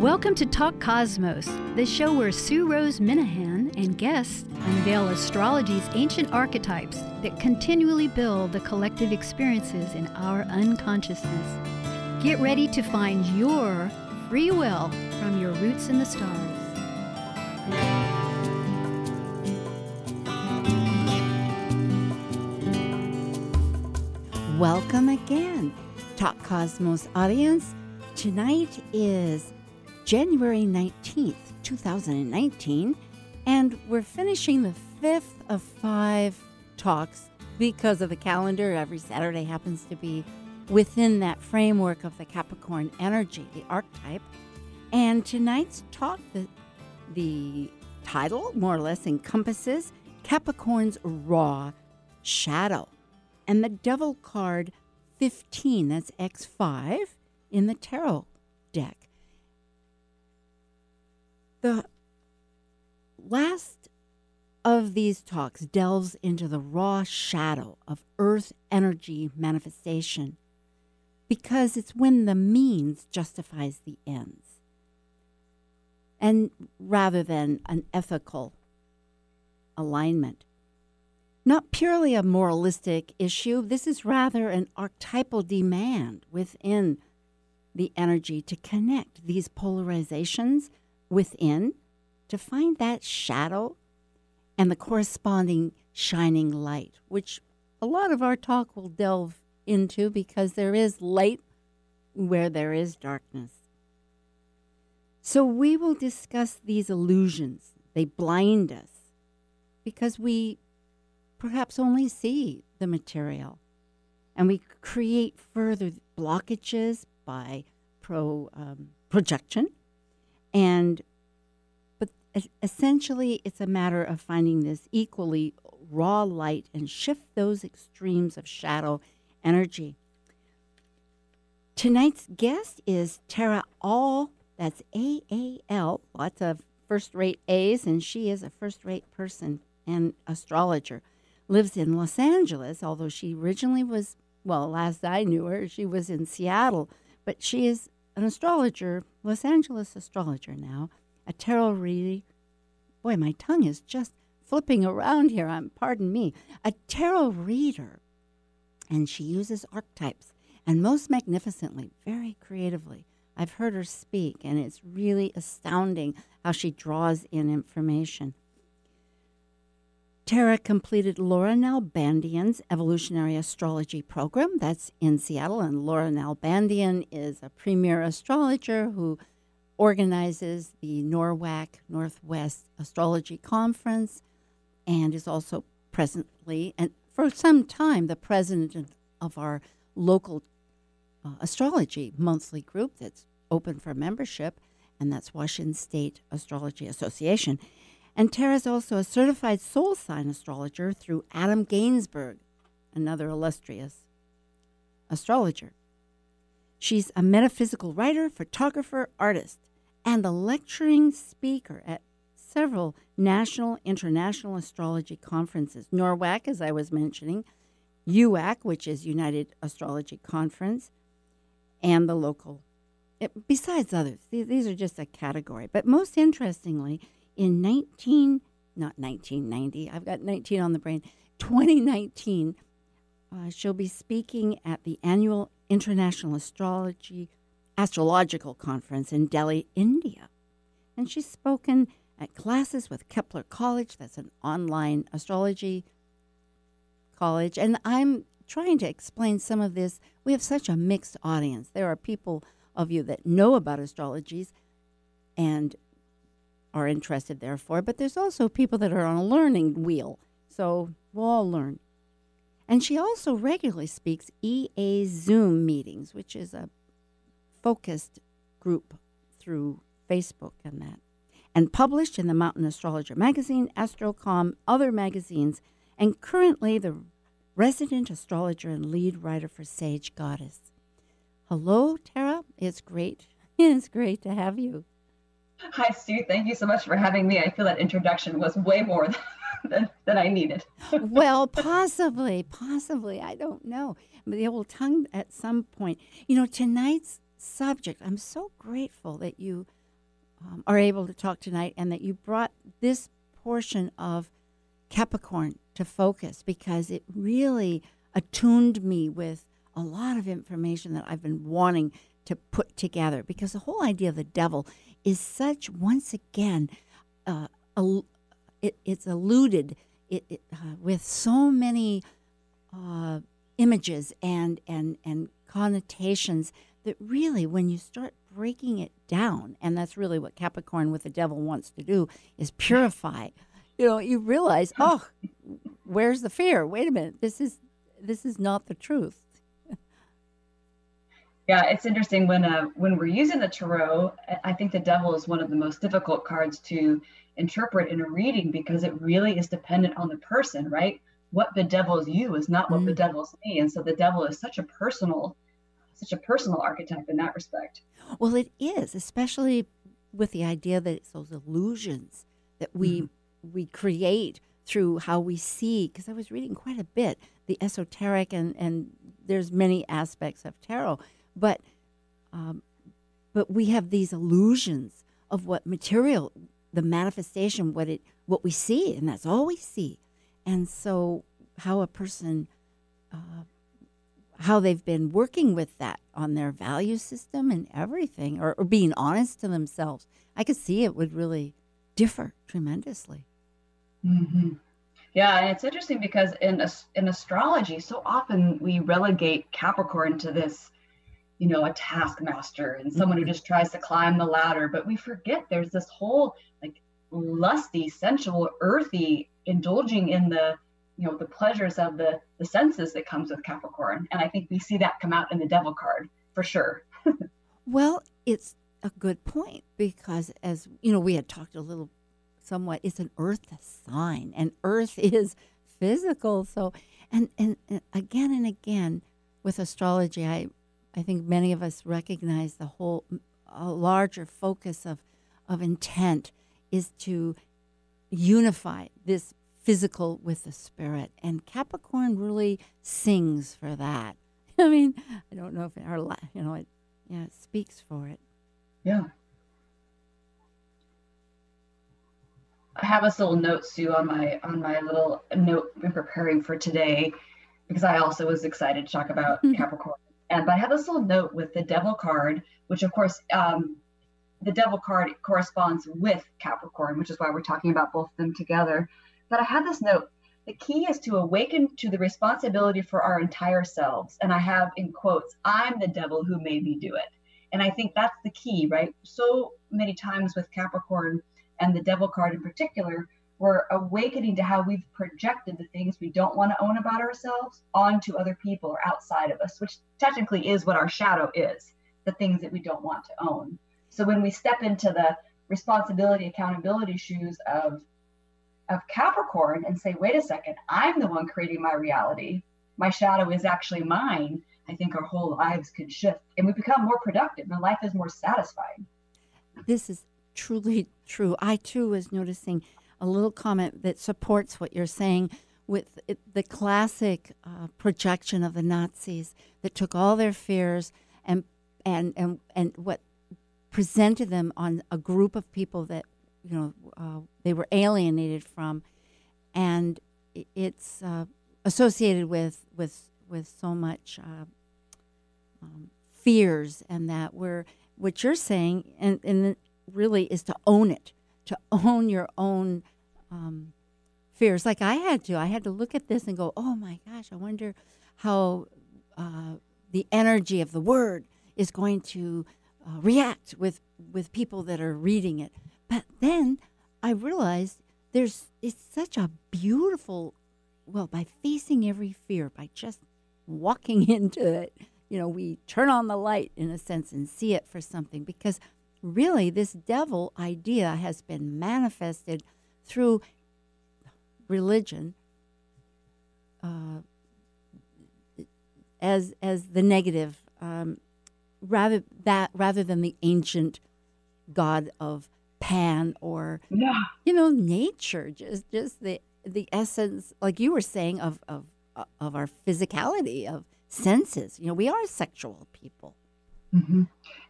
Welcome to Talk Cosmos, the show where Sue Rose Minahan and guests unveil astrology's ancient archetypes that continually build the collective experiences in our unconsciousness. Get ready to find your free will from your roots in the stars. Welcome again, Talk Cosmos audience. Tonight is January 19th, 2019, and we're finishing the fifth of five talks because of the calendar. Every Saturday happens to be within that framework of the Capricorn energy, the archetype. And tonight's talk, the, the title more or less encompasses Capricorn's raw shadow. And the devil card 15, that's X5 in the tarot deck. The last of these talks delves into the raw shadow of earth energy manifestation because it's when the means justifies the ends. And rather than an ethical alignment. Not purely a moralistic issue, this is rather an archetypal demand within the energy to connect these polarizations within to find that shadow and the corresponding shining light, which a lot of our talk will delve into because there is light where there is darkness. So we will discuss these illusions. They blind us because we perhaps only see the material. And we create further blockages by pro, um, projection and but essentially it's a matter of finding this equally raw light and shift those extremes of shadow energy. Tonight's guest is Tara Aal That's A A L. Lots of first rate A's, and she is a first rate person and astrologer. Lives in Los Angeles, although she originally was, well, last I knew her, she was in Seattle. But she is an astrologer, Los Angeles astrologer now, a tarot reader. Boy, my tongue is just flipping around here. I'm pardon me. A tarot reader, and she uses archetypes, and most magnificently, very creatively. I've heard her speak, and it's really astounding how she draws in information. Tara completed Laura Nalbandian's evolutionary astrology program. That's in Seattle. And Laura Nalbandian is a premier astrologer who organizes the NORWAC Northwest Astrology Conference and is also presently, and for some time, the president of our local uh, astrology monthly group that's open for membership, and that's Washington State Astrology Association. And Tara is also a certified soul sign astrologer through Adam Gainsburg, another illustrious astrologer. She's a metaphysical writer, photographer, artist, and a lecturing speaker at several national, international astrology conferences. NORWAC, as I was mentioning, UAC, which is United Astrology Conference, and the local, it, besides others. These are just a category. But most interestingly, in 19 not 1990 i've got 19 on the brain 2019 uh, she'll be speaking at the annual international astrology astrological conference in delhi india. And she's spoken at classes with kepler college that's an online astrology college. And i'm trying to explain some of this. We have such a mixed audience. There are people of you that know about astrologies and are interested, therefore, but there's also people that are on a learning wheel. So we'll all learn. And she also regularly speaks EA Zoom meetings, which is a focused group through Facebook and that, and published in the Mountain Astrologer magazine, Astrocom, other magazines, and currently the resident astrologer and lead writer for Sage Goddess. Hello, Tara. It's great. It's great to have you. Hi, Sue. Thank you so much for having me. I feel that introduction was way more than, than I needed. well, possibly, possibly. I don't know. But the old tongue at some point. You know, tonight's subject, I'm so grateful that you um, are able to talk tonight and that you brought this portion of Capricorn to focus because it really attuned me with a lot of information that I've been wanting to put together because the whole idea of the devil is such once again uh, it, it's alluded it, it uh, with so many uh, images and and and connotations that really when you start breaking it down and that's really what capricorn with the devil wants to do is purify. You know you realize oh where's the fear? Wait a minute. This is this is not the truth yeah it's interesting when uh, when we're using the tarot i think the devil is one of the most difficult cards to interpret in a reading because it really is dependent on the person right? What bedevils you is not what mm. bedevils me. And so the devil is such a personal such a personal archetype in that respect. Well it is especially with the idea that it's those illusions that we mm. we create through how we see. Because i was reading quite a bit the esoteric and and there's many aspects of tarot but um, but we have these illusions of what material the manifestation what it what we see and that's all we see and so how a person uh, how they've been working with that on their value system and everything or, or being honest to themselves i could see it would really differ tremendously mm-hmm. yeah and it's interesting because in in astrology so often we relegate capricorn to this you know a taskmaster and someone mm-hmm. who just tries to climb the ladder but we forget there's this whole like lusty sensual earthy indulging in the you know the pleasures of the the senses that comes with capricorn. And i think we see that come out in the devil card for sure. Well it's a good point because as you know we had talked a little somewhat it's an earth sign and earth is physical. So and and, and again and again with astrology i i think many of us recognize the whole a larger focus of of intent is to unify this physical with the spirit. And Capricorn really sings for that. I mean, I don't know if our, you know, it, yeah, it speaks for it. Yeah. I have this little note, Sue, on my on my little note in preparing for today, because I also was excited to talk about mm-hmm. Capricorn. And but I have this little note with the Devil card, which of course um, the Devil card corresponds with Capricorn, which is why we're talking about both of them together. But I had this note the key is to awaken to the responsibility for our entire selves. And I have in quotes, I'm the devil who made me do it. And I think that's the key, right? So many times with Capricorn and the devil card in particular, we're awakening to how we've projected the things we don't want to own about ourselves onto other people or outside of us, which technically is what our shadow is the things that we don't want to own. So when we step into the responsibility, accountability shoes of of Capricorn and say, wait a second, I'm the one creating my reality. My shadow is actually mine. I think our whole lives could shift and we become more productive and life is more satisfying. This is truly true. I too was noticing a little comment that supports what you're saying with it, the classic uh, projection of the Nazis that took all their fears and and and and what presented them on a group of people that you know uh, they were alienated from, and it's uh, associated with with with so much uh, um, fears, and that we're what you're saying, and and really is to own it, to own your own um, fears. Like I had to, I had to look at this and go, oh my gosh, I wonder how uh, the energy of the word is going to uh, react with with people that are reading it but then I realized there's it's such a beautiful well, by facing every fear, by just walking into it, you know, we turn on the light in a sense and see it for something because really this devil idea has been manifested through religion uh, as as the negative um, rather that rather than the ancient god of Pan or yeah. you know nature, just just the the essence, like you were saying, of of of our physicality, of senses. You know, we are sexual people. Mm-hmm.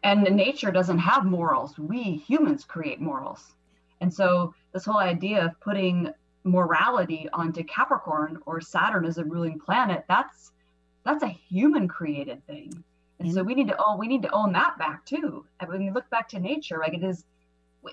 And nature doesn't have morals. We humans create morals. And so this whole idea of putting morality onto Capricorn or Saturn as a ruling planet, that's that's a human created thing. And so we need to own we need to own that back too. And when we look back to nature, like it is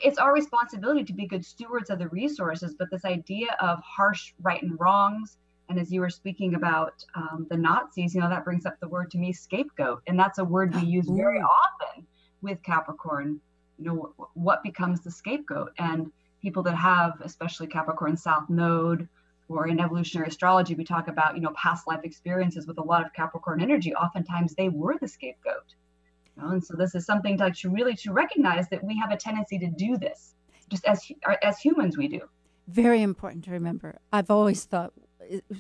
it's our responsibility to be good stewards of the resources, but this idea of harsh right and wrongs, and as you were speaking about um, the Nazis, you know, that brings up the word to me scapegoat. And that's a word we use very often with Capricorn. You know, what becomes the scapegoat? And people that have, especially Capricorn South Node, or in evolutionary astrology, we talk about, you know, past life experiences with a lot of Capricorn energy. Oftentimes they were the scapegoat. You know? And so this is something to, like, to really to recognize that we have a tendency to do this, just as as humans we do. Very important to remember. I've always thought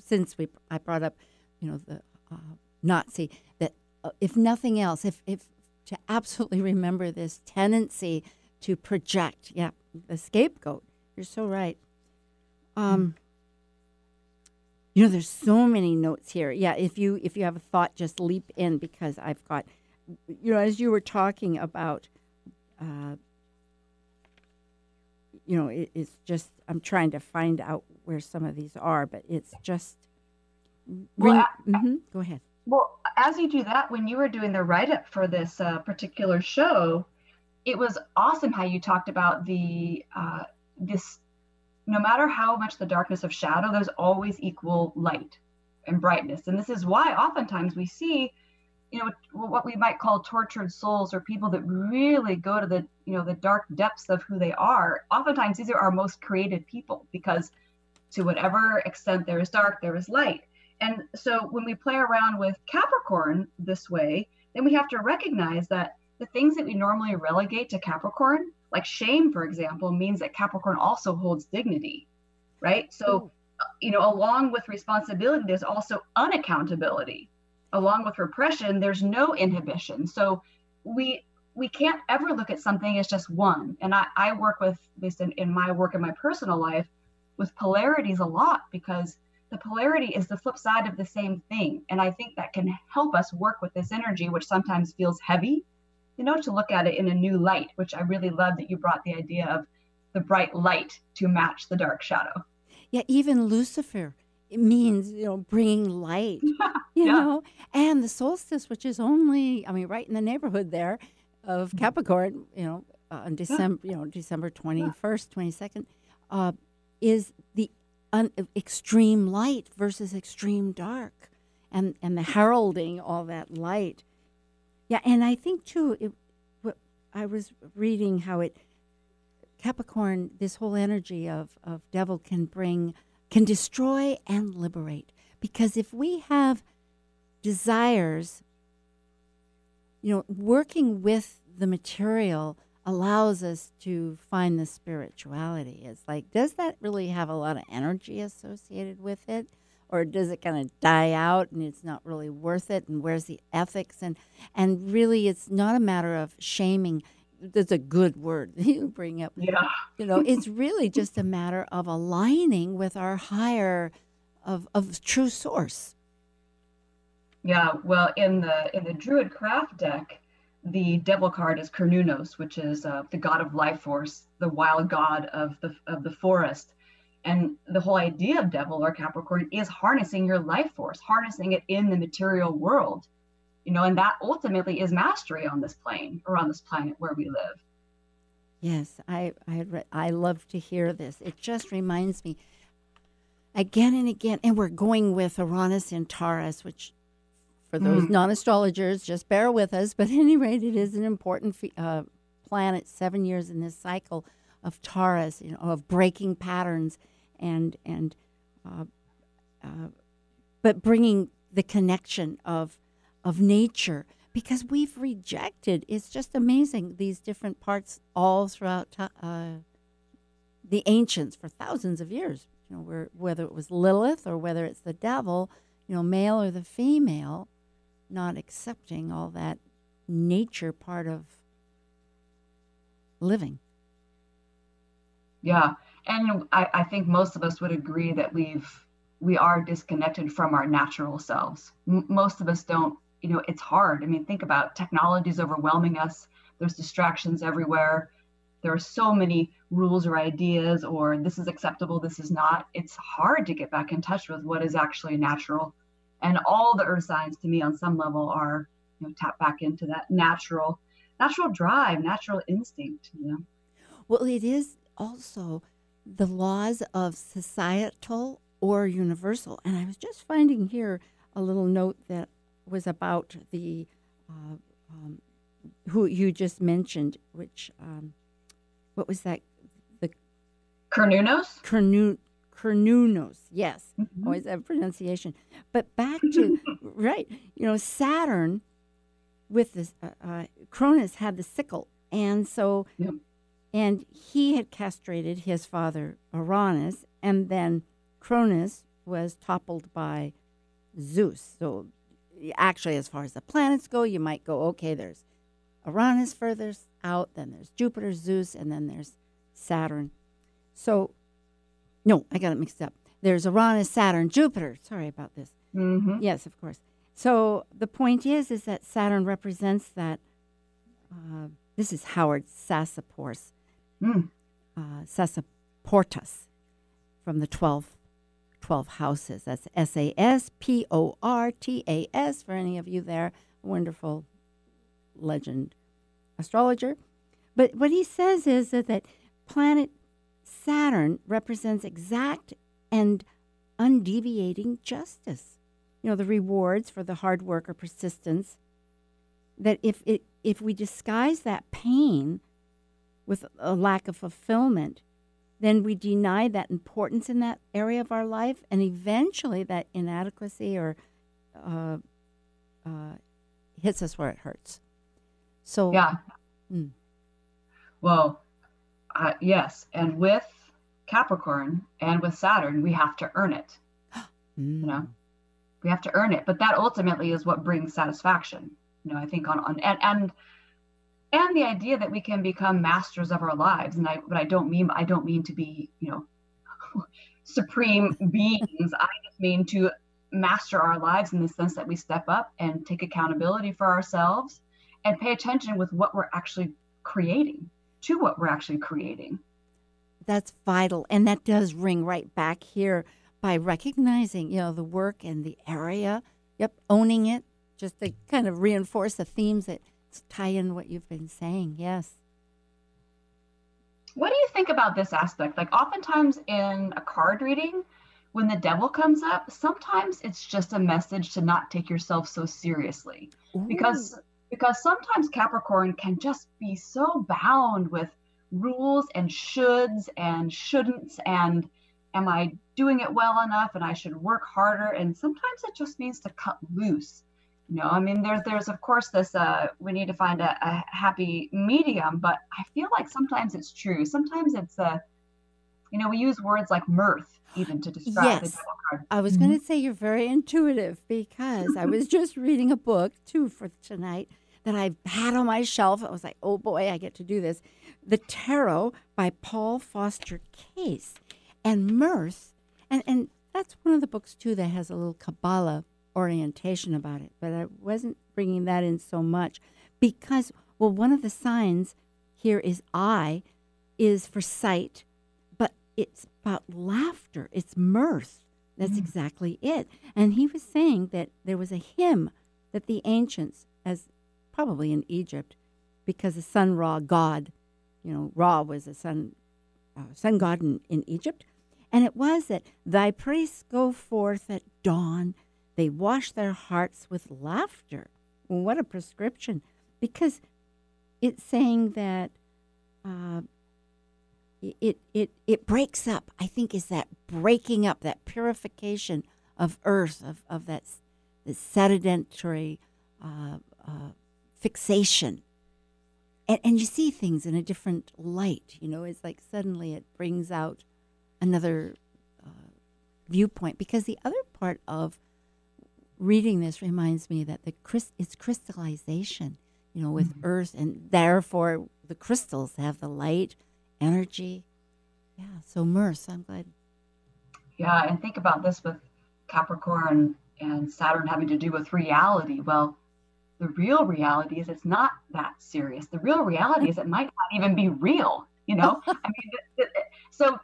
since we I brought up, you know, the uh, Nazi that uh, if nothing else, if if to absolutely remember this tendency to project, yeah, the scapegoat. You're so right. Um, you know, there's so many notes here. Yeah, if you if you have a thought, just leap in because I've got, you know, as you were talking about, uh, you know, it, it's just I'm trying to find out where some of these are, but it's just. Well, mm-hmm, go ahead. Well, as you do that, when you were doing the write up for this uh, particular show, it was awesome how you talked about the uh, this. No matter how much the darkness of shadow, there's always equal light and brightness, and this is why oftentimes we see, you know, what we might call tortured souls or people that really go to the you know the dark depths of who they are. Oftentimes, these are our most creative people because to whatever extent there is dark, there is light. And so when we play around with Capricorn this way, then we have to recognize that the things that we normally relegate to Capricorn, like shame, for example, means that Capricorn also holds dignity, right? So, you know, along with responsibility, there's also unaccountability. Along with repression, there's no inhibition. So we we can't ever look at something as just one. And I, I work with this in, in my work in my personal life with polarities a lot because the polarity is the flip side of the same thing. And I think that can help us work with this energy, which sometimes feels heavy, you know, to look at it in a new light, which I really love that you brought the idea of the bright light to match the dark shadow. Yeah, even Lucifer it means you know bringing light you yeah. know and the solstice which is only i mean right in the neighborhood there of mm-hmm. capricorn you know uh, on december yeah. you know december 21st 22nd uh, is the un- extreme light versus extreme dark and and the heralding all that light yeah and i think too it i was reading how it capricorn this whole energy of of devil can bring can destroy and liberate because if we have desires you know working with the material allows us to find the spirituality. It's like, does that really have a lot of energy associated with it? Or does it kind of die out and it's not really worth it? And where's the ethics? And and really, it's not a matter of shaming. That's a good word you bring up. Yeah. You know, it's really just a matter of aligning with our higher, of of true source. Yeah. Well, in the in the Druid Craft deck, the devil card is Cernunnos, which is uh, the god of life force, the wild god of the of the forest. And the whole idea of devil or Capricorn is harnessing your life force, harnessing it in the material world. You know, and that ultimately is mastery on this plane or on this planet where we live. Yes, I I re- I love to hear this. It just reminds me again and again, and we're going with Uranus and Taurus, which for those mm. non astrologers, just bear with us. But at any rate, it is an important uh, planet, seven years in this cycle of Taurus, you know, of breaking patterns and, and uh, uh, but bringing the connection of, of nature because we've rejected. It's just amazing these different parts all throughout uh, the ancients for thousands of years. You know, where, whether it was Lilith or whether it's the devil, you know, male or the female, not accepting all that nature part of living. Yeah, and I, I think most of us would agree that we've we are disconnected from our natural selves. M- most of us don't you know, it's hard. I mean, think about technology is overwhelming us. There's distractions everywhere. There are so many rules or ideas, or this is acceptable, this is not. It's hard to get back in touch with what is actually natural. And all the earth signs to me on some level are, you know, tap back into that natural, natural drive, natural instinct, you know. Well, it is also the laws of societal or universal. And I was just finding here a little note that was about the uh, um, who you just mentioned, which um, what was that? The Cernunnos. Cernu, Cernunnos. Yes, mm-hmm. always that pronunciation. But back to right, you know, Saturn with this uh, uh, Cronus had the sickle, and so. Yep. And he had castrated his father Uranus, and then Cronus was toppled by Zeus. So, actually, as far as the planets go, you might go, okay, there's Uranus furthest out, then there's Jupiter, Zeus, and then there's Saturn. So, no, I got it mixed up. There's Uranus, Saturn, Jupiter. Sorry about this. Mm-hmm. Yes, of course. So the point is, is that Saturn represents that. Uh, this is Howard Sassaportas, mm. uh, Sassaportas, from the 12 12 houses. That's S A S P O R T A S for any of you there. Wonderful legend astrologer. But what he says is that, that planet Saturn represents exact and undeviating justice. You know, the rewards for the hard work or persistence. That if it if we disguise that pain with a lack of fulfillment, then we deny that importance in that area of our life, and eventually that inadequacy or uh, uh, hits us where it hurts. So yeah. Mm. Well, uh, yes, and with Capricorn and with Saturn, we have to earn it. mm. You know, we have to earn it, but that ultimately is what brings satisfaction. You know, I think on on and and and the idea that we can become masters of our lives and i but i don't mean i don't mean to be you know supreme beings i just mean to master our lives in the sense that we step up and take accountability for ourselves and pay attention with what we're actually creating to what we're actually creating that's vital and that does ring right back here by recognizing you know the work and the area yep owning it just to kind of reinforce the themes that tie in what you've been saying. Yes. What do you think about this aspect? Like, oftentimes in a card reading, when the devil comes up, sometimes it's just a message to not take yourself so seriously. Ooh. Because because sometimes Capricorn can just be so bound with rules and shoulds and shouldn'ts and am I doing it well enough and I should work harder? And sometimes it just means to cut loose. You know i mean there's there's of course this uh we need to find a, a happy medium but i feel like sometimes it's true. Sometimes it's a uh, you know we use words like mirth even to describe yes. the devil card. I was mm-hmm. going to say you're very intuitive because i was just reading a book too for tonight that i've had on my shelf i was like oh boy i get to do this the tarot by paul foster case and mirth and and that's one of the books too that has a little kabbalah orientation about it, but I wasn't bringing that in so much because, well, one of the signs here is I is for sight, but it's about laughter, it's mirth. That's mm. exactly it. And he was saying that there was a hymn that the ancients, as probably in Egypt, because the sun Ra god, you know, Ra was a sun, uh, sun god in, in Egypt, and it was that thy priests go forth at dawn they wash their hearts with laughter. what a prescription. Because it's saying that uh, it, it, it breaks up. I think is that breaking up, that purification of earth, of, of that, that sedentary uh, uh, fixation. And, and you see things in a different light. You know, it's like suddenly it brings out another uh, viewpoint. Because the other part of reading this reminds me that the it's crystallization, you know, with mm-hmm. earth, and therefore the crystals have the light, energy. Yeah, so mirth. I'm glad. Yeah, and think about this with Capricorn and Saturn having to do with reality. Well, the real reality is it's not that serious. The real reality is it might not even be real. You know, I mean, so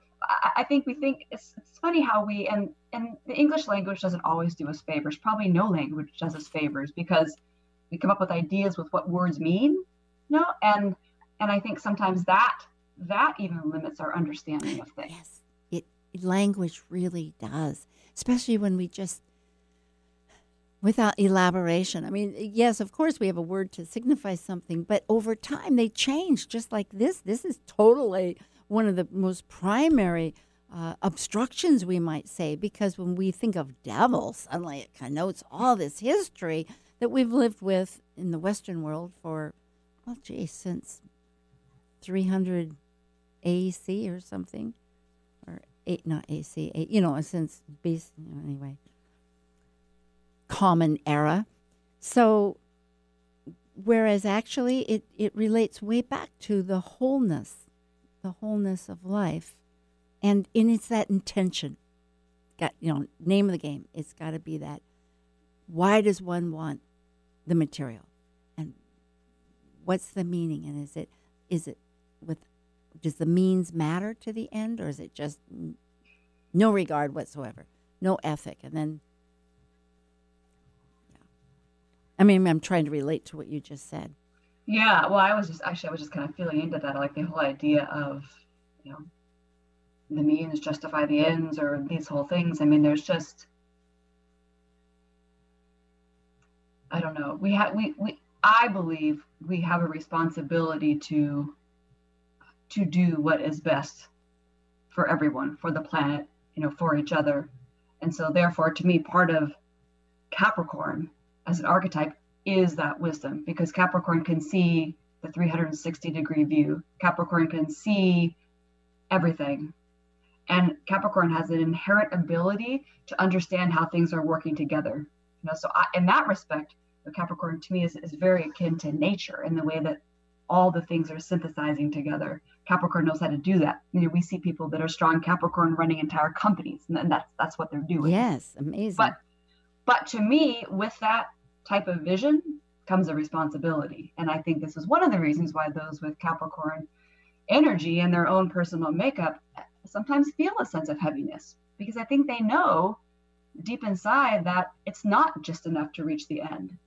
I think we think it's, it's funny how we and and the English language doesn't always do us favors. Probably no language does us favors because we come up with ideas with what words mean, you know, and and I think sometimes that that even limits our understanding of things. Yes, it language really does, especially when we just without elaboration. I mean, yes, of course we have a word to signify something, but over time they change just like this. This is totally one of the most primary uh, obstructions, we might say, because when we think of devil, suddenly it connotes all this history that we've lived with in the Western world for, well, gee, since 300 AC or something, or eight, not AC, eight, you know, since base, anyway, common era. So, whereas actually it, it relates way back to the wholeness the wholeness of life. And, and it's that intention. Got you know, name of the game. It's got to be that. Why does one want the material, and what's the meaning? And is it is it with does the means matter to the end, or is it just no regard whatsoever, no ethic, and then yeah. I mean, I'm trying to relate to what you just said. Yeah, well, I was just actually I was just kind of feeling into that, like the whole idea of, you know, the means justify the ends, or these whole things. I mean, there's just, I don't know. We have we we I believe we have a responsibility to to do what is best for everyone, for the planet, you know, for each other. And so therefore to me part of Capricorn as an archetype is that wisdom because Capricorn can see the 360 degree view. Capricorn can see everything. And Capricorn has an inherent ability to understand how things are working together. You know, so I, in that respect, the Capricorn to me is, is very akin to nature in the way that all the things are synthesizing together. Capricorn knows how to do that. You know, we see people that are strong Capricorn running entire companies, and that's that's what they're doing. Yes, amazing. But but to me, with that type of vision comes a responsibility. And I think this is one of the reasons why those with Capricorn energy and their own personal makeup sometimes feel a sense of heaviness because I think they know deep inside that it's not just enough to reach the end.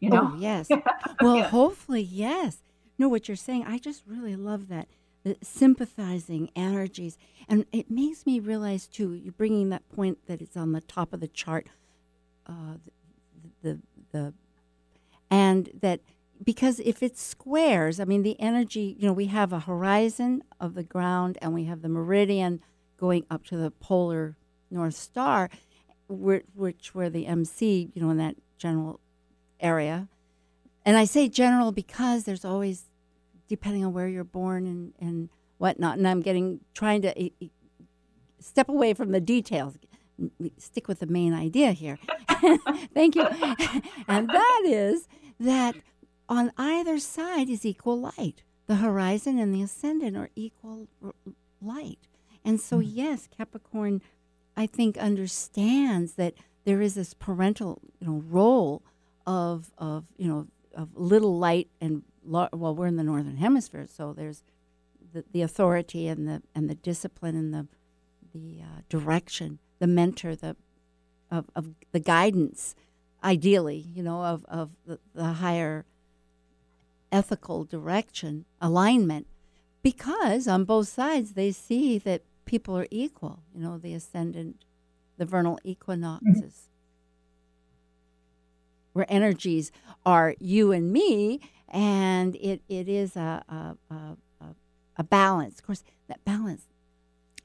You know? Oh, yes. well, yeah. hopefully, yes. No, what you're saying, I just really love that. The sympathizing energies. And it makes me realize, too, you're bringing that point that it's on the top of the chart, uh, the, the the and that because if it squares, I mean the energy, you know, we have a horizon of the ground and we have the meridian going up to the polar north star, which, which where the MC, you know, in that general area. And I say general because there's always, depending on where you're born and, and whatnot, and I'm getting trying to step away from the details, stick with the main idea here. Thank you. and that is that on either side is equal light. The horizon and the ascendant are equal r- light. And so, mm-hmm. yes, Capricorn, I think, understands that there is this parental you know, role of, of, you know, of little light and, well, we're in the northern hemisphere, so there's the, the authority and the, and the discipline and the, the uh, direction the mentor, the of, of the guidance, ideally, you know, of, of the, the higher ethical direction, alignment, because on both sides they see that people are equal, you know, the ascendant, the vernal equinoxes. Mm-hmm. Where energies are you and me, and it, it is a, a, a, a balance. Of course, that balance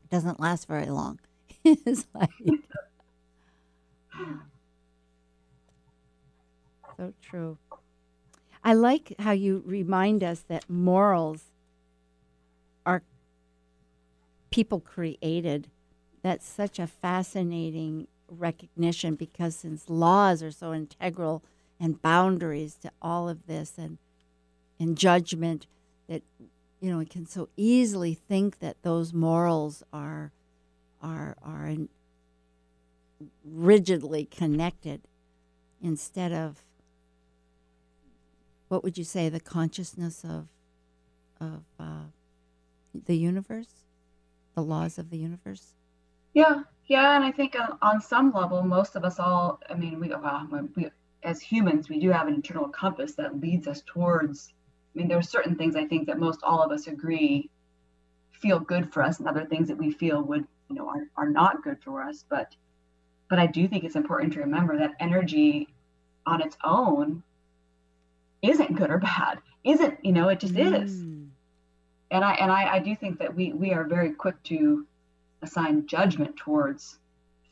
doesn't last very long is like so true. I like how you remind us that morals are people created. That's such a fascinating recognition because since laws are so integral and boundaries to all of this and and judgment that you know we can so easily think that those morals are are are rigidly connected instead of what would you say the consciousness of of uh, the universe, the laws of the universe? Yeah, yeah, and I think on, on some level, most of us all, I mean, we, well, we as humans, we do have an internal compass that leads us towards. I mean, there are certain things I think that most all of us agree feel good for us, and other things that we feel would, you know, are, are not good for us. But, but I do think it's important to remember that energy, on its own, isn't good or bad. Isn't you know? It just mm. is. And I and I, I do think that we we are very quick to assign judgment towards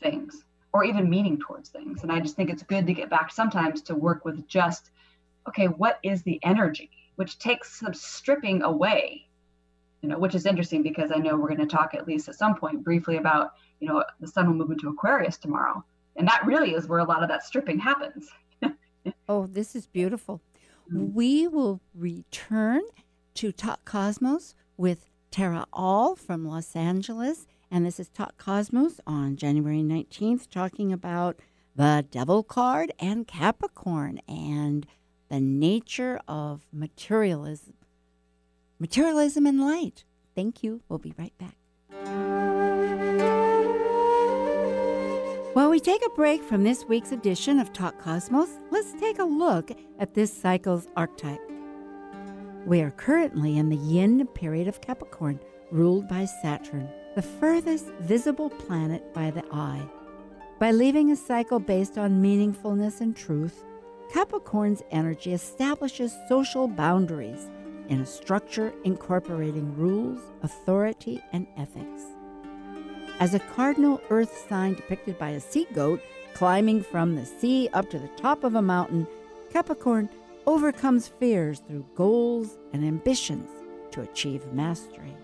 things or even meaning towards things. And I just think it's good to get back sometimes to work with just, okay, what is the energy, which takes some stripping away, you know, which is interesting because I know we're going to talk at least at some point briefly about, you know, the sun will move into Aquarius tomorrow. And that really is where a lot of that stripping happens. oh, this is beautiful. Mm-hmm. We will return to Talk Cosmos with Tara Aal from Los Angeles and this is Talk Cosmos on January 19th, talking about the Devil card and Capricorn and the nature of materialism. Materialism and light. Thank you. We'll be right back. While we take a break from this week's edition of Talk Cosmos, let's take a look at this cycle's archetype. We are currently in the yin period of Capricorn, ruled by Saturn the furthest visible planet by the eye. By leaving a cycle based on meaningfulness and truth, Capricorn's energy establishes social boundaries in a structure incorporating rules, authority, and ethics. As a cardinal earth sign depicted by a sea goat climbing from the sea up to the top of a mountain, Capricorn overcomes fears through goals and ambitions to achieve mastery.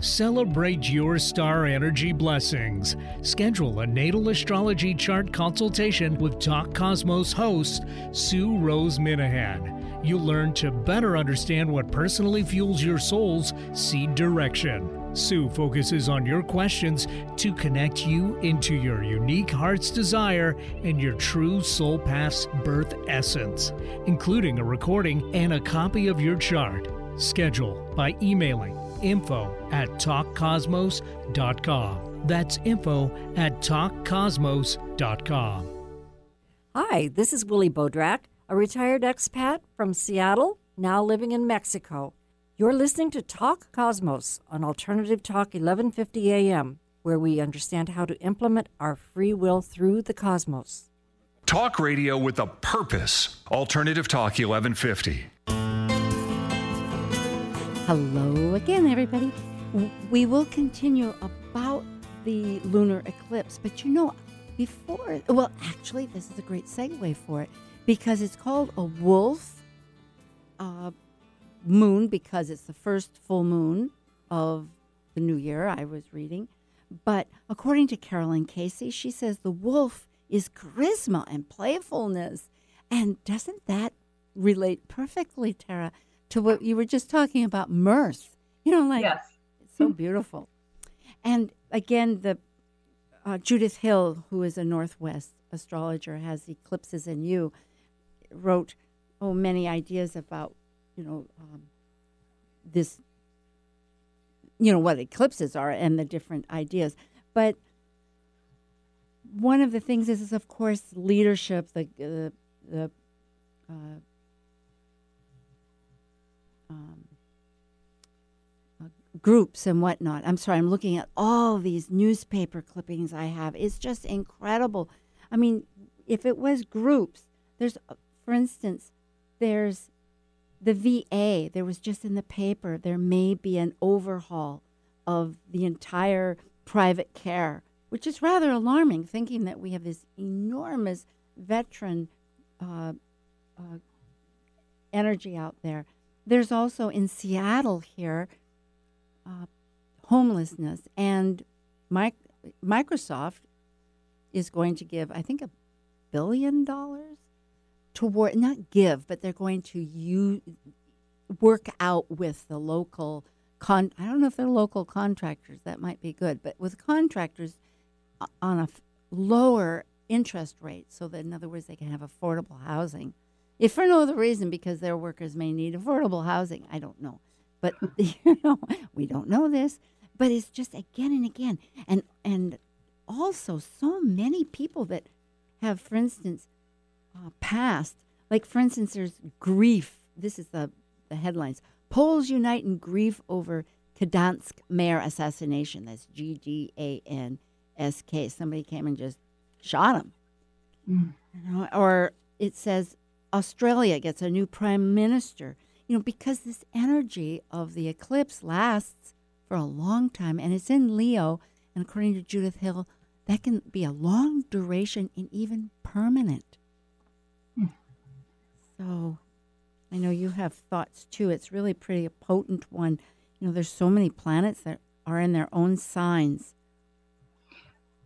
Celebrate your star energy blessings. Schedule a natal astrology chart consultation with Talk Cosmos host Sue Rose Minahan. You'll learn to better understand what personally fuels your soul's seed direction. Sue focuses on your questions to connect you into your unique heart's desire and your true soul path's birth essence, including a recording and a copy of your chart. Schedule by emailing info at talkcosmos.com. That's info at talkcosmos.com. Hi, this is Willie Bodrak, a retired expat from Seattle, now living in Mexico. You're listening to Talk Cosmos on Alternative Talk 1150 AM, where we understand how to implement our free will through the cosmos. Talk radio with a purpose. Alternative Talk 1150. Hello again, everybody. We will continue about the lunar eclipse, but you know, before, well, actually, this is a great segue for it because it's called a wolf uh, moon because it's the first full moon of the new year, I was reading. But according to Caroline Casey, she says the wolf is charisma and playfulness. And doesn't that relate perfectly, Tara, to what you were just talking about mirth. You know, like yes. it's so beautiful. And again, the uh, Judith Hill, who is a Northwest astrologer, has eclipses in you, wrote oh many ideas about you know um, this you know what eclipses are and the different ideas but one of the things is, is of course leadership the uh, the uh, um, uh, groups and whatnot. I'm sorry, I'm looking at all these newspaper clippings I have. It's just incredible. I mean, if it was groups, there's, uh, for instance, there's the VA. There was just in the paper, there may be an overhaul of the entire private care, which is rather alarming, thinking that we have this enormous veteran uh, uh, energy out there. There's also in Seattle here uh, homelessness, and my, Microsoft is going to give, I think, a billion dollars toward not give, but they're going to use, work out with the local con. I don't know if they're local contractors. That might be good, but with contractors uh, on a f- lower interest rate, so that in other words, they can have affordable housing. If for no other reason, because their workers may need affordable housing, I don't know. But you know, we don't know this. But it's just again and again, and and also so many people that have, for instance, uh, passed. Like for instance, there's grief. This is the the headlines. Poles unite in grief over Gdansk mayor assassination. That's G D A N S K. Somebody came and just shot him. Mm. You know, or it says Australia gets a new prime minister. You know, because this energy of the eclipse lasts for a long time and it's in Leo. And according to Judith Hill, that can be a long duration and even permanent. Mm. So I know you have thoughts too. It's really pretty a potent one. You know, there's so many planets that are in their own signs.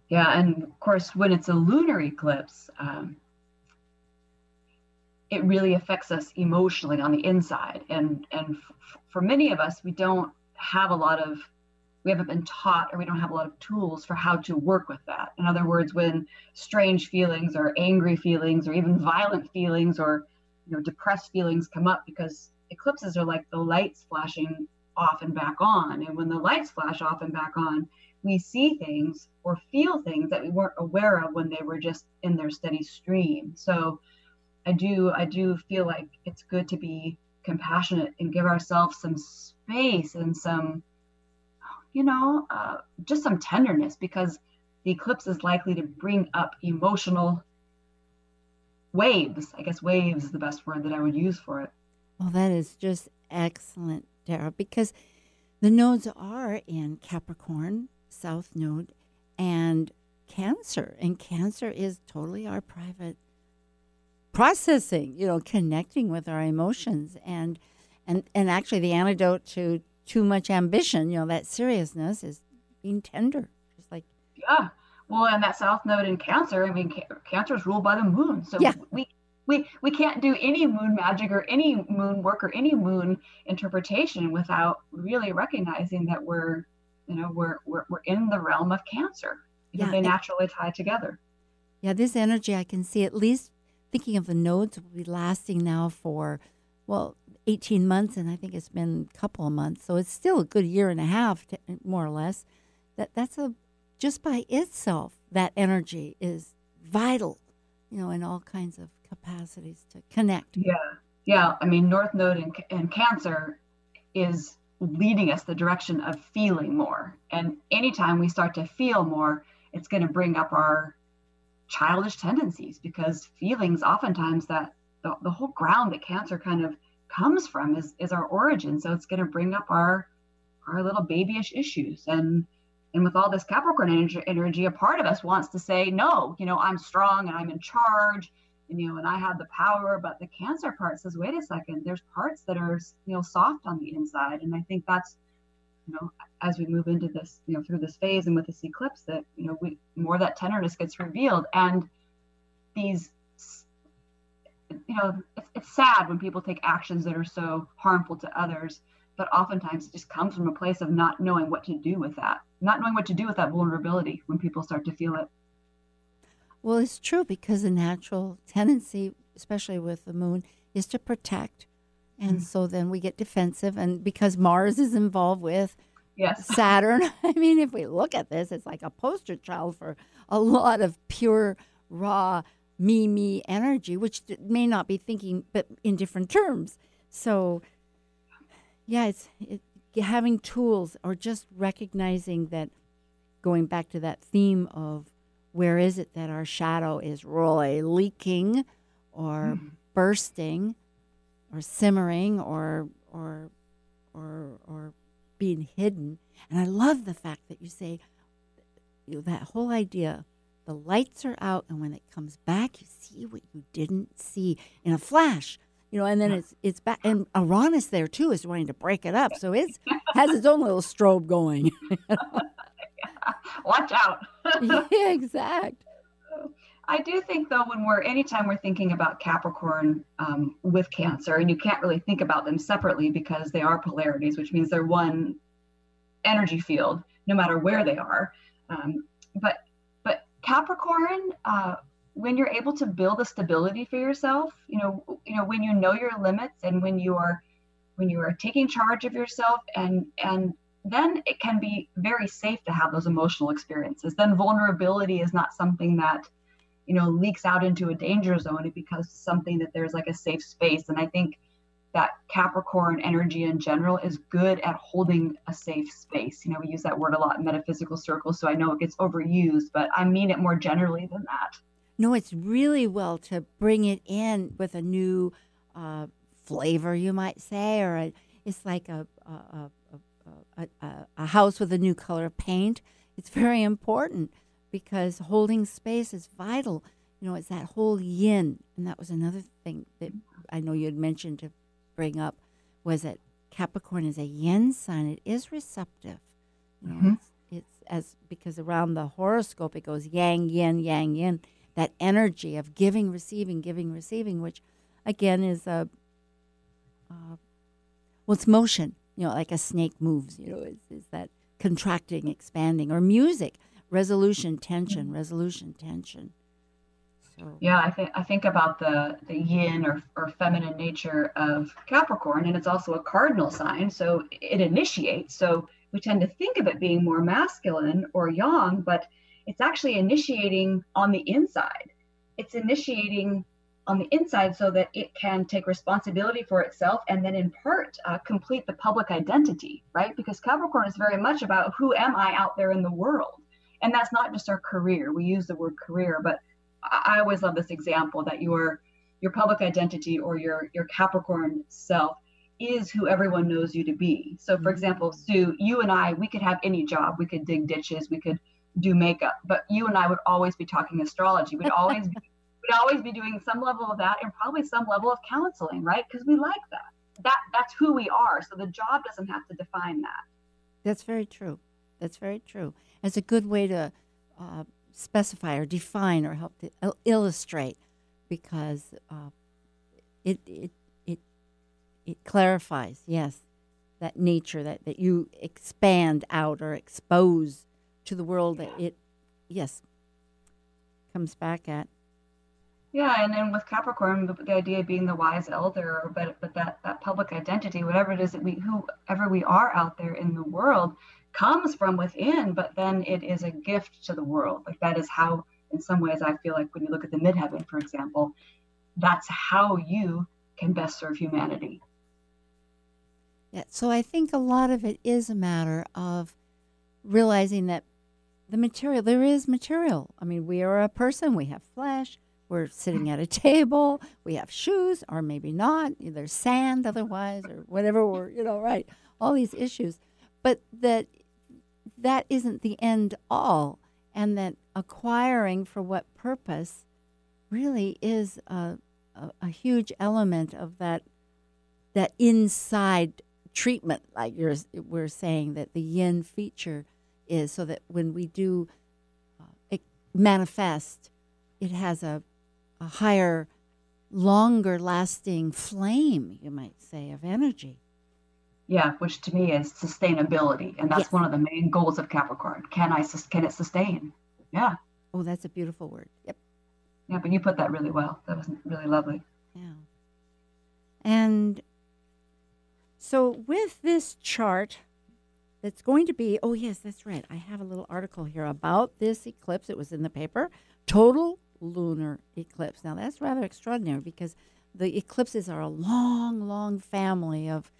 Yeah, and of course, when it's a lunar eclipse, um, it really affects us emotionally on the inside. And and f- for many of us, we don't have a lot of, we haven't been taught, or we don't have a lot of tools for how to work with that. In other words, when strange feelings, or angry feelings, or even violent feelings, or you know depressed feelings come up, because eclipses are like the lights flashing off and back on. And when the lights flash off and back on, we see things or feel things that we weren't aware of when they were just in their steady stream. So I do I do feel like it's good to be compassionate and give ourselves some space and some you know uh, just some tenderness because the eclipse is likely to bring up emotional waves. I guess waves is the best word that I would use for it. Well, that is just excellent, Dara, because the nodes are in Capricorn, South Node, and Cancer. And Cancer is totally our private processing, you know, connecting with our emotions. And, and, and actually, the antidote to too much ambition, you know, that seriousness is being tender. Just like. Yeah. Well, and that South Node in Cancer, I mean, Cancer is ruled by the moon. So yeah. we we we can't do any moon magic or any moon work or any moon interpretation without really recognizing that we're you know we're we're, we're in the realm of cancer yeah, they naturally tie together yeah this energy i can see at least thinking of the nodes will be lasting now for well 18 months and i think it's been a couple of months so it's still a good year and a half to, more or less that that's a just by itself that energy is vital you know in all kinds of capacities to connect. Yeah, yeah. I mean, North Node and, in Cancer is leading us the direction of feeling more. And anytime we start to feel more, it's going to bring up our childish tendencies because feelings oftentimes that the, the whole ground that cancer kind of comes from is is our origin. So it's going to bring up our our little babyish issues. And and with all this capricorn energy, energy a part of us wants to say no you know i'm strong and i'm in charge and, you know, and I have the power, but the cancer part says, wait a second, there's parts that are, you know, soft on the inside. And I think that's, you know, as we move into this, you know, through this phase and with this eclipse that, you know, we more that tenderness gets revealed. And these, you know, it's, it's sad when people take actions that are so harmful to others, but oftentimes it just comes from a place of not knowing what to do with that, not knowing what to do with that vulnerability when people start to feel it. Well, it's true because the natural tendency, especially with the moon, is to protect. And mm. so then we get defensive. And because Mars is involved with yes. Saturn, I mean, if we look at this, it's like a poster child for a lot of pure, raw, me, me energy, which may not be thinking, but in different terms. So, yeah, it's it, having tools or just recognizing that going back to that theme of where is it that our shadow is really leaking or mm. bursting or simmering or or or or being hidden. And i love the fact that you say you know, that whole idea the lights are out and when it comes back you see what you didn't see in a flash you know and then it's it's back. And uranus there too is wanting to break it up. So it's has its own little strobe going. Watch out. yeah, exact. I do think though, when we're anytime we're thinking about Capricorn um, with Cancer, and you can't really think about them separately because they are polarities, which means they're one energy field, no matter where they are. Um, but but Capricorn, uh, when you're able to build a stability for yourself, you know, you know, when you know your limits and when you are when you are taking charge of yourself and and then it can be very safe to have those emotional experiences. Then vulnerability is not something that, you know, leaks out into a danger zone. It becomes something that there's like a safe space. And I think that Capricorn energy in general is good at holding a safe space. You know, we use that word a lot in metaphysical circles, so I know it gets overused, but I mean it more generally than that. No, it's really well to bring it in with a new uh, flavor, you might say, or a, it's like a a, a, a a, house with a new color of paint. It's very important because holding space is vital. You know, it's that whole yin, and that was another thing that I know you had mentioned to bring up was that Capricorn is a yin sign. It is receptive. You know, Mhm. it's, it's as because around the horoscope it goes yang yin yang yin. That energy of giving, receiving, giving, receiving, which again is a uh, well, it's motion. You know, like a snake moves. You know, it's, it's that contracting, expanding, or music, resolution, tension, resolution, tension. So Yeah, I think I think about the the yin or or feminine nature of Capricorn, and it's also a cardinal sign, so it initiates. So we tend to think of it being more masculine or yang, but it's actually initiating on the inside. It's initiating on the inside so that it can take responsibility for itself and then in part uh, complete the public identity right because capricorn is very much about who am i out there in the world and that's not just our career we use the word career but I always love this example that your your public identity or your your Capricorn self is who everyone knows you to be. So for mm-hmm. example, Sue, you and I, we could have any job. We could dig ditches, we could do makeup, but you and I would always be talking astrology. We'd always be, we'd always be doing some level of that and probably some level of counseling, right? Because we like that. That that's who we are. So the job doesn't have to define that. That's very true. That's very true. It's a good way to uh, specify or define or help to il- illustrate because uh, it, it it it clarifies. Yes, that nature that that you expand out or expose to the world that it yes comes back at. Yeah, and then with Capricorn, the, the idea of being the wise elder, but but that that public identity, whatever it is that we whoever we are out there in the world, comes from within, but then it is a gift to the world. Like that is how, in some ways, I feel like when you look at the midheaven, for example, that's how you can best serve humanity. Yeah, so I think a lot of it is a matter of realizing that the material, there is material. I mean, we are a person, we have flesh, we're sitting at a table, we have shoes, or maybe not. There's sand otherwise, or whatever we're, you know, right. All these issues. But that that isn't the end all, and that acquiring for what purpose really is a, a, a huge element of that that inside treatment, like you're we're saying that the yin feature is, so that when we do uh, manifest, it has a a higher, longer lasting flame, you might say, of energy. Yeah, which to me is sustainability, and that's Yes. one of the main goals of Capricorn. Can I can it sustain? Yeah, Oh, that's a beautiful word. Yep. yeah, but you put that really well. That was really lovely. Yeah. And so with this chart, that's going to be, oh, yes, that's right. I have a little article here about this eclipse. It was in the paper. Total lunar eclipse. Now, that's rather extraordinary because the eclipses are a long, long family of,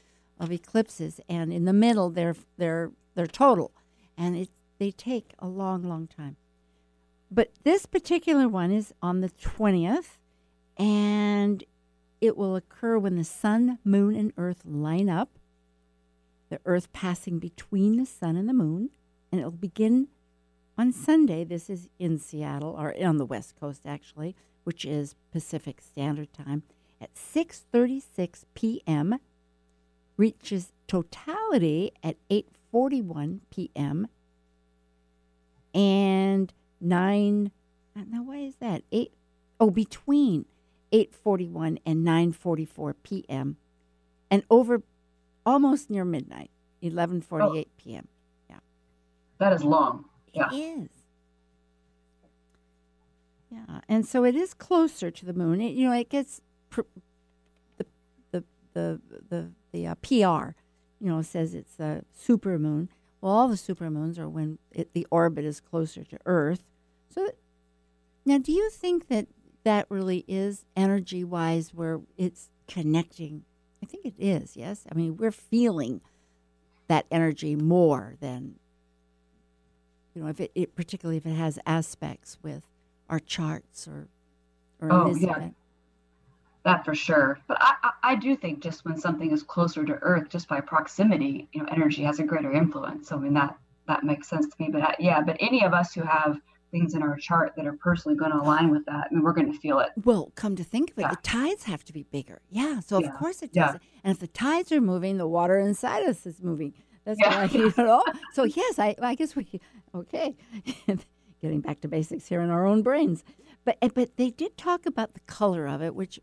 of eclipses. And in the middle, they're, they're, they're total. And it, they take a long, long time. But this particular one is on the 20th. And it will occur when the sun, moon, and earth line up, the earth passing between the sun and the moon, and it will begin on Sunday. This is in Seattle, or on the West Coast actually, which is Pacific Standard Time, at 6:36 p.m. Reaches totality at 8:41 p.m. and nine. Now, why is that? Eight. Oh, between 8:41 and 9:44 p.m. and over almost near midnight, 11:48 p.m. Yeah. That is long. Yeah. It is. Yeah, and so it is closer to the moon. It, you know, it gets pr- the the the the the uh, PR, you know, says it's a super moon. Well, all the supermoons are when it, the orbit is closer to Earth. So now, do you think that that really is energy wise where it's connecting? I think it is. Yes, I mean we're feeling that energy more than you know if it, it particularly if it has aspects with our charts or or Oh, yeah. event. That for sure. But I, I, do think just when something is closer to Earth, just by proximity, you know, energy has a greater influence. So I mean that that makes sense to me. But I, yeah, but any of us who have things in our chart that are personally going to align with that, I mean, we're going to feel it. Well, come to think of it, Yeah. the tides have to be bigger. Yeah, so of Yeah. course it Yeah. does. And if the tides are moving, the water inside us is moving. That's Yeah. why you know. So yes, I, I guess we okay. Getting back to basics here in our own brains, but but they did talk about the color of it, which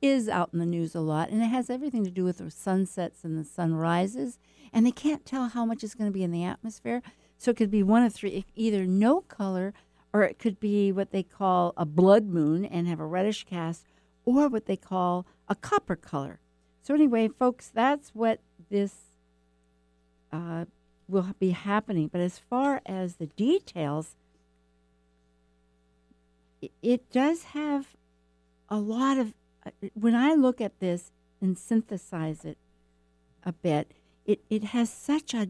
is out in the news a lot, and it has everything to do with the sunsets and the sunrises. And they can't tell how much is going to be in the atmosphere, so it could be one of three: either no color, or it could be what they call a blood moon and have a reddish cast, or what they call a copper color. So anyway, folks, that's what this uh, will be happening. But as far as the details, it does have a lot of. When I look at this and synthesize it a bit, it, it has such a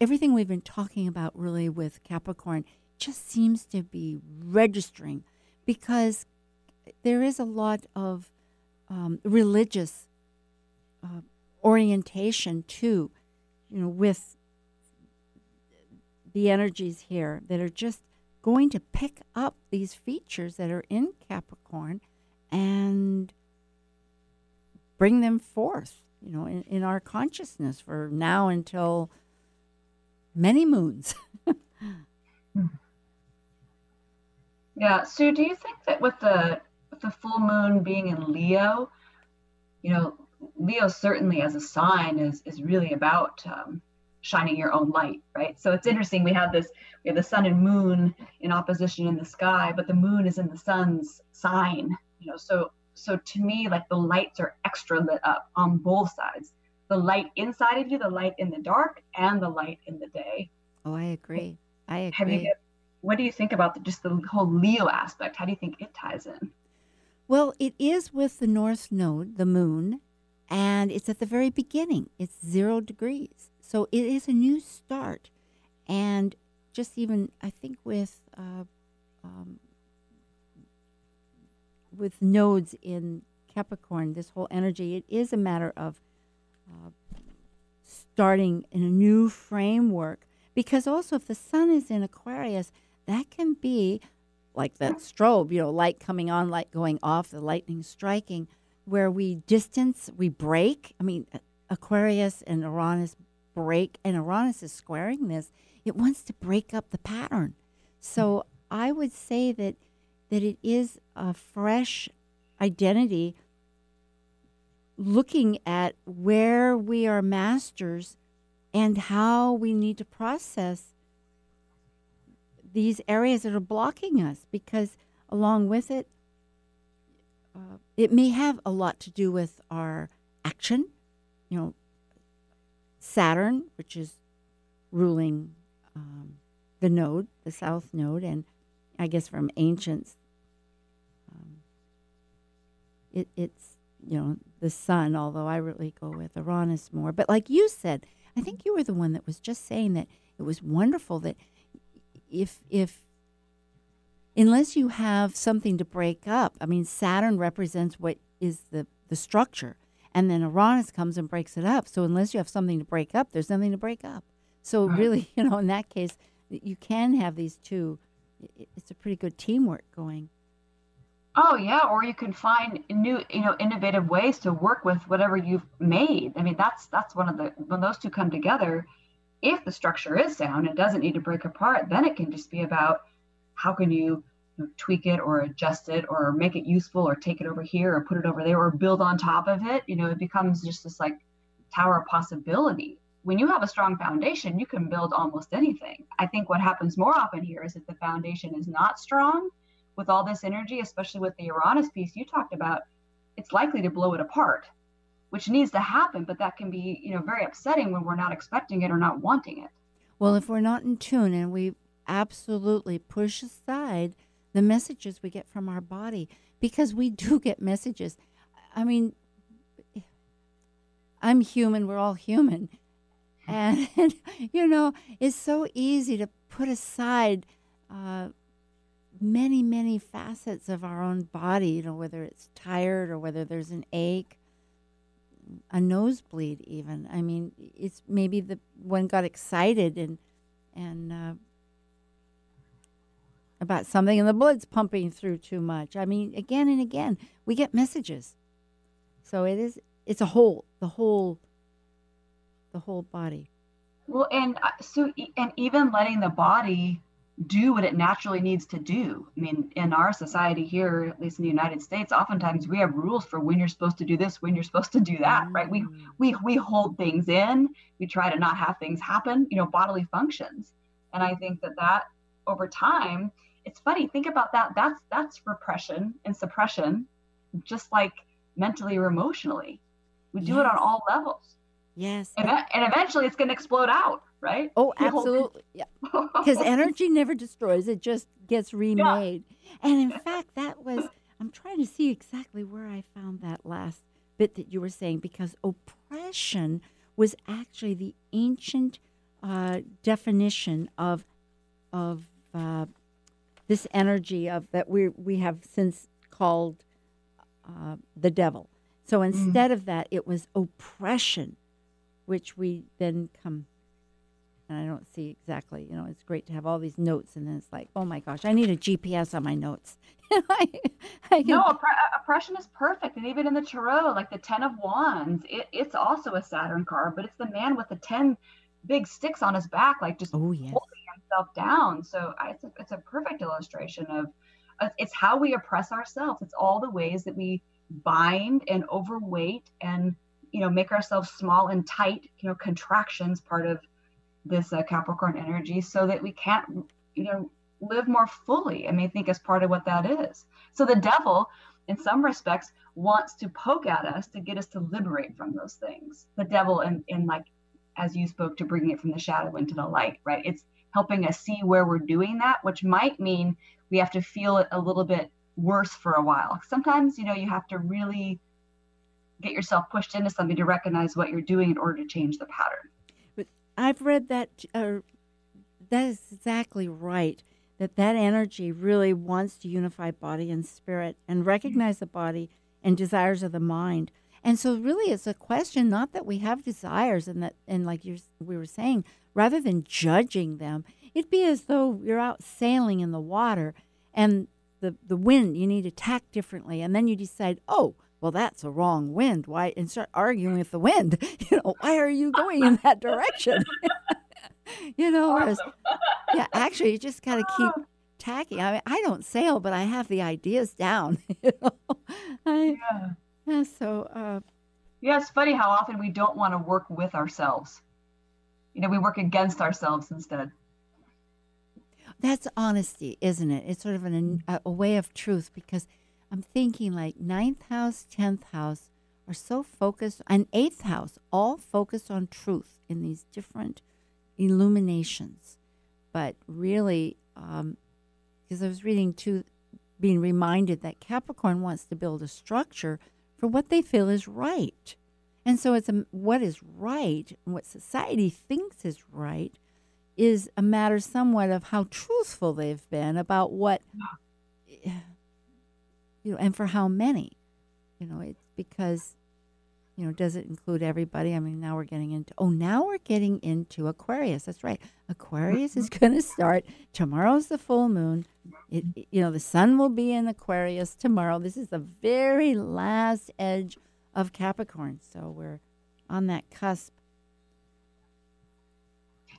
everything we've been talking about really with Capricorn just seems to be registering because there is a lot of um, religious uh, orientation too, you know, with the energies here that are just going to pick up these features that are in Capricorn and bring them forth, you know, in, in our consciousness for now until many moons. Yeah. Sue, do you think that with the with the full moon being in Leo, you know, Leo certainly as a sign is is really about um, shining your own light, right? So it's interesting. We have this we have the sun and moon in opposition in the sky, but the moon is in the sun's sign. You know, so so to me, like the lights are extra lit up on both sides. The light inside of you, the light in the dark, and the light in the day. Oh, I agree. I Have agree. you? What do you think about the, just the whole Leo aspect? How do you think it ties in? Well, it is with the North Node, the moon, and it's at the very beginning. It's zero degrees. So it is a new start. And just even, I think, with. Uh, um, with nodes in Capricorn, this whole energy, it is a matter of uh, starting in a new framework. Because also, if the sun is in Aquarius, that can be like that strobe, you know, light coming on, light going off, the lightning striking, where we distance, we break. I mean, Aquarius and Uranus break, and Uranus is squaring this. It wants to break up the pattern. So I would say that that it is a fresh identity looking at where we are masters and how we need to process these areas that are blocking us because along with it uh, it may have a lot to do with our action you know saturn which is ruling um, the node the south node and i guess from ancients um, it, it's you know the sun although i really go with uranus more. But like you said i think you were the one that was just saying that it was wonderful that if if unless you have something to break up i mean saturn represents what is the the structure and then uranus comes and breaks it up. So unless you have something to break up there's nothing to break up. So really you know in that case you can have these two it's a pretty good teamwork going Oh yeah, or you can find new, you know, innovative ways to work with whatever you've made. I mean, that's that's one of the when those two come together. If the structure is sound, it doesn't need to break apart. Then it can just be about how can you, you know, tweak it or adjust it or make it useful or take it over here or put it over there or build on top of it. You know, it becomes just this like tower of possibility. When you have a strong foundation, you can build almost anything. I think what happens more often here is that the foundation is not strong with all this energy, especially with the Uranus piece you talked about, it's likely to blow it apart, which needs to happen, but that can be, you know, very upsetting when we're not expecting it or not wanting it. Well, if we're not in tune and we absolutely push aside the messages we get from our body, because we do get messages. I mean, I'm human, we're all human. And, you know, it's so easy to put aside uh, many, many facets of our own body, you know, whether it's tired or whether there's an ache, a nosebleed, even. I mean, it's maybe the one got excited and, and, uh, about something and the blood's pumping through too much. I mean, again and again, we get messages. So it is it's a whole, the whole the whole body. Well, and uh, so and even letting the body do what it naturally needs to do. I mean, in our society here, at least in the United States, oftentimes we have rules for when you're supposed to do this, when you're supposed to do that, right? We mm. we we hold things in. We try to not have things happen, you know, bodily functions. And I think that that over time it's funny think about that that's that's repression and suppression just like mentally or emotionally we do yes. it on all levels yes and, and eventually it's going to explode out right oh absolutely yeah because energy never destroys it just gets remade yeah. and in fact that was i'm trying to see exactly where i found that last bit that you were saying because oppression was actually the ancient uh, definition of of uh, this energy of that we we have since called uh, the devil. So mm. instead mm. of that, it was oppression, which we then come. And I don't see exactly. You know, it's great to have all these notes, and then it's like, oh my gosh, I need a GPS on my notes. I, I no, opp- oppression is perfect, and even in the tarot, like the Ten of Wands, it, it's also a Saturn card, but it's the man with the ten big sticks on his back, like just oh, yes. holding himself down. So I, it's, a, it's a perfect illustration of uh, it's how we oppress ourselves. It's all the ways that we bind and overweight and you know make ourselves small and tight. You know, contractions part of this uh, Capricorn energy, so that we can't you know live more fully. I mean, think as part of what that is. So the devil, in some respects, wants to poke at us to get us to liberate from those things. The devil, in, in like as you spoke to bringing it from the shadow into the light, right? It's helping us see where we're doing that, which might mean we have to feel it a little bit worse for a while. Sometimes, you know, you have to really get yourself pushed into something to recognize what you're doing in order to change the pattern. But I've read that uh, that is exactly right. That that energy really wants to unify body and spirit and recognize the body and desires of the mind. And so, really, it's a question not that we have desires and that, and like you we were saying, rather than judging them, it'd be as though you're out sailing in the water and the the wind you need to tack differently, and then you decide, oh, well, that's a wrong wind. Why? And start arguing with the wind. You know, why are you going in that direction? you know, whereas, yeah, actually, you just got to keep tacking. I mean, I don't sail, but I have the ideas down. you know, I, yeah. Yeah, so. Uh, yeah, it's funny how often we don't want to work with ourselves. You know, we work against ourselves instead. That's honesty, isn't it? It's sort of an, a, a way of truth because I'm thinking like ninth house, tenth house are so focused, and eighth house, all focused on truth in these different illuminations. But really, because um, I was reading too, being reminded that Capricorn wants to build a structure for what they feel is right. And so it's a, what is right and what society thinks is right is a matter somewhat of how truthful they've been about what you know and for how many. You know, it's because you know, does it include everybody? I mean, now we're getting into, oh, now we're getting into Aquarius. That's right. Aquarius is mm-hmm. going to start. Tomorrow's the full moon. It, you know, the sun will be in Aquarius tomorrow. This is the very last edge of Capricorn. So we're on that cusp.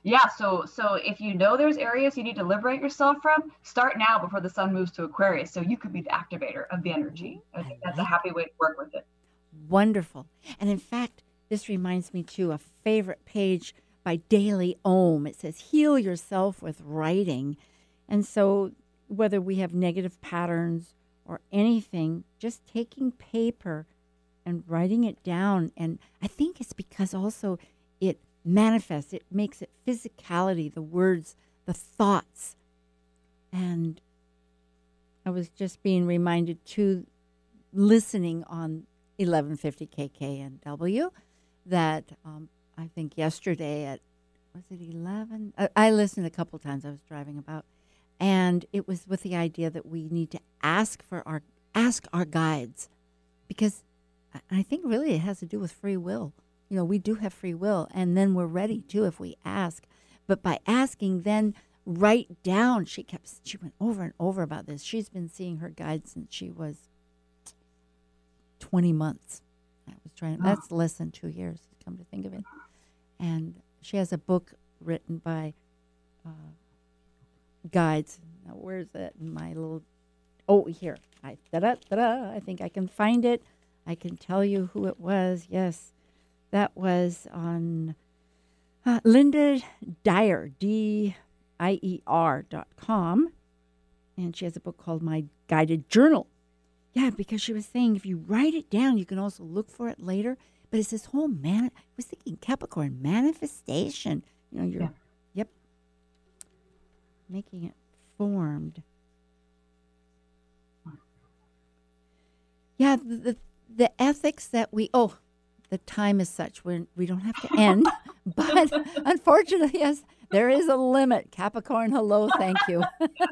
Yeah, so so if you know there's areas you need to liberate yourself from, start now before the sun moves to Aquarius. So you could be the activator of the energy. I think that's a happy way to work with it. Wonderful. And in fact, this reminds me too a favorite page by Daily Om. It says, Heal yourself with writing. And so whether we have negative patterns or anything, just taking paper and writing it down. And I think it's because also it manifests, it makes it physicality, the words, the thoughts. And I was just being reminded too, listening on 1150 KKNW, that um, I think yesterday at, was it 11? I, I listened a couple times. I was driving about. And it was with the idea that we need to ask for our, ask our guides because I think really it has to do with free will. You know, we do have free will, and then we're ready too if we ask. But by asking, then write down. She kept she went over and over about this. She's been seeing her guide since she was twenty months. I was trying. That's less than two years. Come to think of it, and she has a book written by uh, guides. Now, where's that in my little? Oh, here. I da da da. I think I can find it. I can tell you who it was. Yes, that was on uh, Linda Dier, D I E R dot com. And she has a book called My Guided Journal. Yeah, because she was saying if you write it down, you can also look for it later. But it's this whole man. I was thinking Capricorn manifestation. You know, you're, Yeah. yep, making it formed. Yeah, the, the the ethics that we oh, the time is such we we don't have to end, but unfortunately, yes, there is a limit. Capricorn, hello, thank you.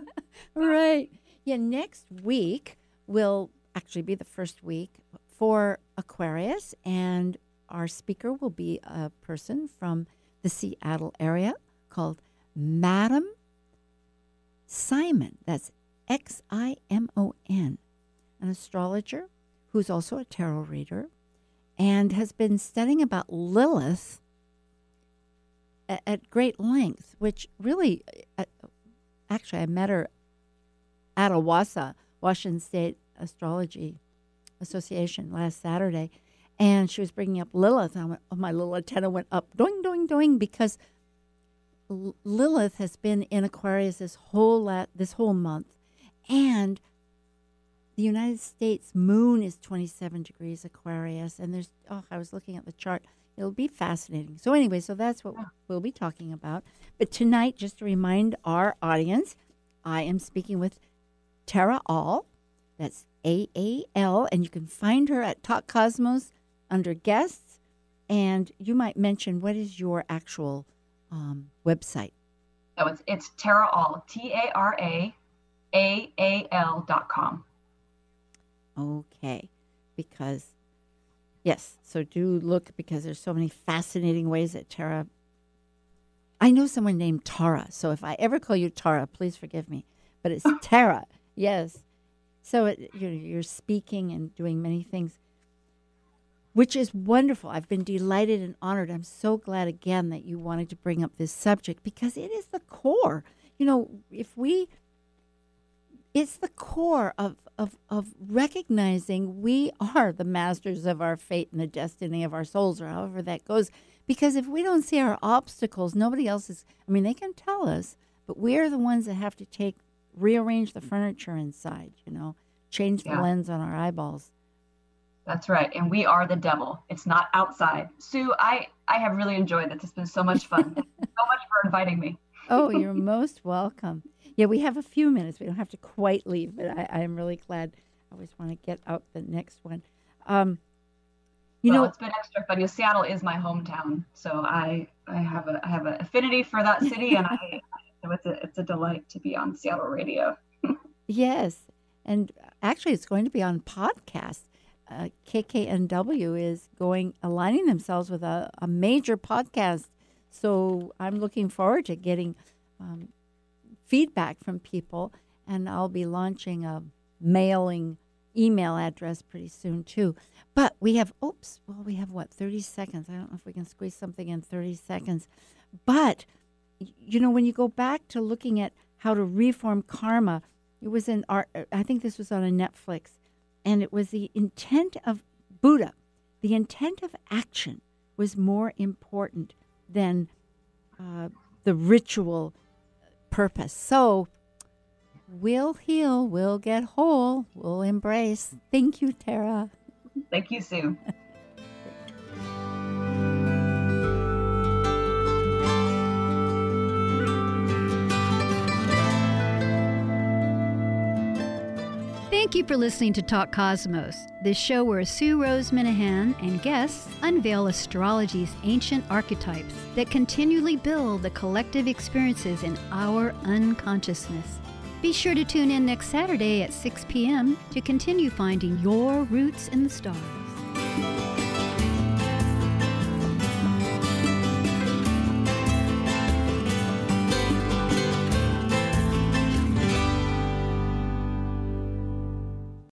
right. Yeah, next week will actually be the first week for Aquarius, and our speaker will be a person from the Seattle area called Madam Ximon. That's X I M O N, an astrologer who's also a tarot reader and has been studying about Lilith at, at great length, which really, uh, actually, I met her at Awasa, Washington State Astrology Association last Saturday, and she was bringing up Lilith. I went, oh, my little antenna went up, doing, doing, doing, because L- Lilith has been in Aquarius this whole la- this whole month, and the United States moon is 27 degrees Aquarius, and there's oh, I was looking at the chart. It'll be fascinating. So anyway, so that's what we'll be talking about. But tonight, just to remind our audience, I am speaking with Tara Aal. That's A A L, and you can find her at Talk Cosmos under guests. And you might mention what is your actual um, website? So it's it's Tara Aal T A R A A A L dot com. Okay, because yes, so do look because there's so many fascinating ways that Tara. I know someone named Tara, so if I ever call you Tara, please forgive me. But it's Tara, yes. So it, you're, you're speaking and doing many things, which is wonderful. I've been delighted and honored. I'm so glad again that you wanted to bring up this subject because it is the core. You know, if we it's the core of, of, of recognizing we are the masters of our fate and the destiny of our souls, or however that goes. Because if we don't see our obstacles, nobody else is. I mean, they can tell us, but we're the ones that have to take, rearrange the furniture inside, you know, change the Yeah. lens on our eyeballs. That's right. And we are the devil. It's not outside. Sue, I, I have really enjoyed this. It's been so much fun. So much for inviting me. Oh, you're most welcome. Yeah, we have a few minutes. We don't have to quite leave, but I, I'm really glad. I always want to get out the next one. Um, you well, know, it's been extra fun. You know, Seattle is my hometown, so I I have a I have an affinity for that city, and I so it's a it's a delight to be on Seattle radio. Yes, and actually, it's going to be on podcast. Uh, KKNW is going aligning themselves with a, a major podcast, so I'm looking forward to getting um, feedback from people, and I'll be launching a mailing email address pretty soon too. But we have oops, well, we have what 30 seconds. I don't know if we can squeeze something in 30 seconds, but you know when you go back to looking at how to reform karma it was in art i think this was on a netflix and it was the intent of buddha the intent of action was more important than uh, the ritual purpose so We'll heal, we'll get whole, we'll embrace. Thank you, Tara. Thank you, Sue. Thank you for listening to Talk Cosmos, the show where Sue Rose Minahan and guests unveil astrology's ancient archetypes that continually build the collective experiences in our unconsciousness. Be sure to tune in next Saturday at 6 p.m. to continue finding your roots in the stars.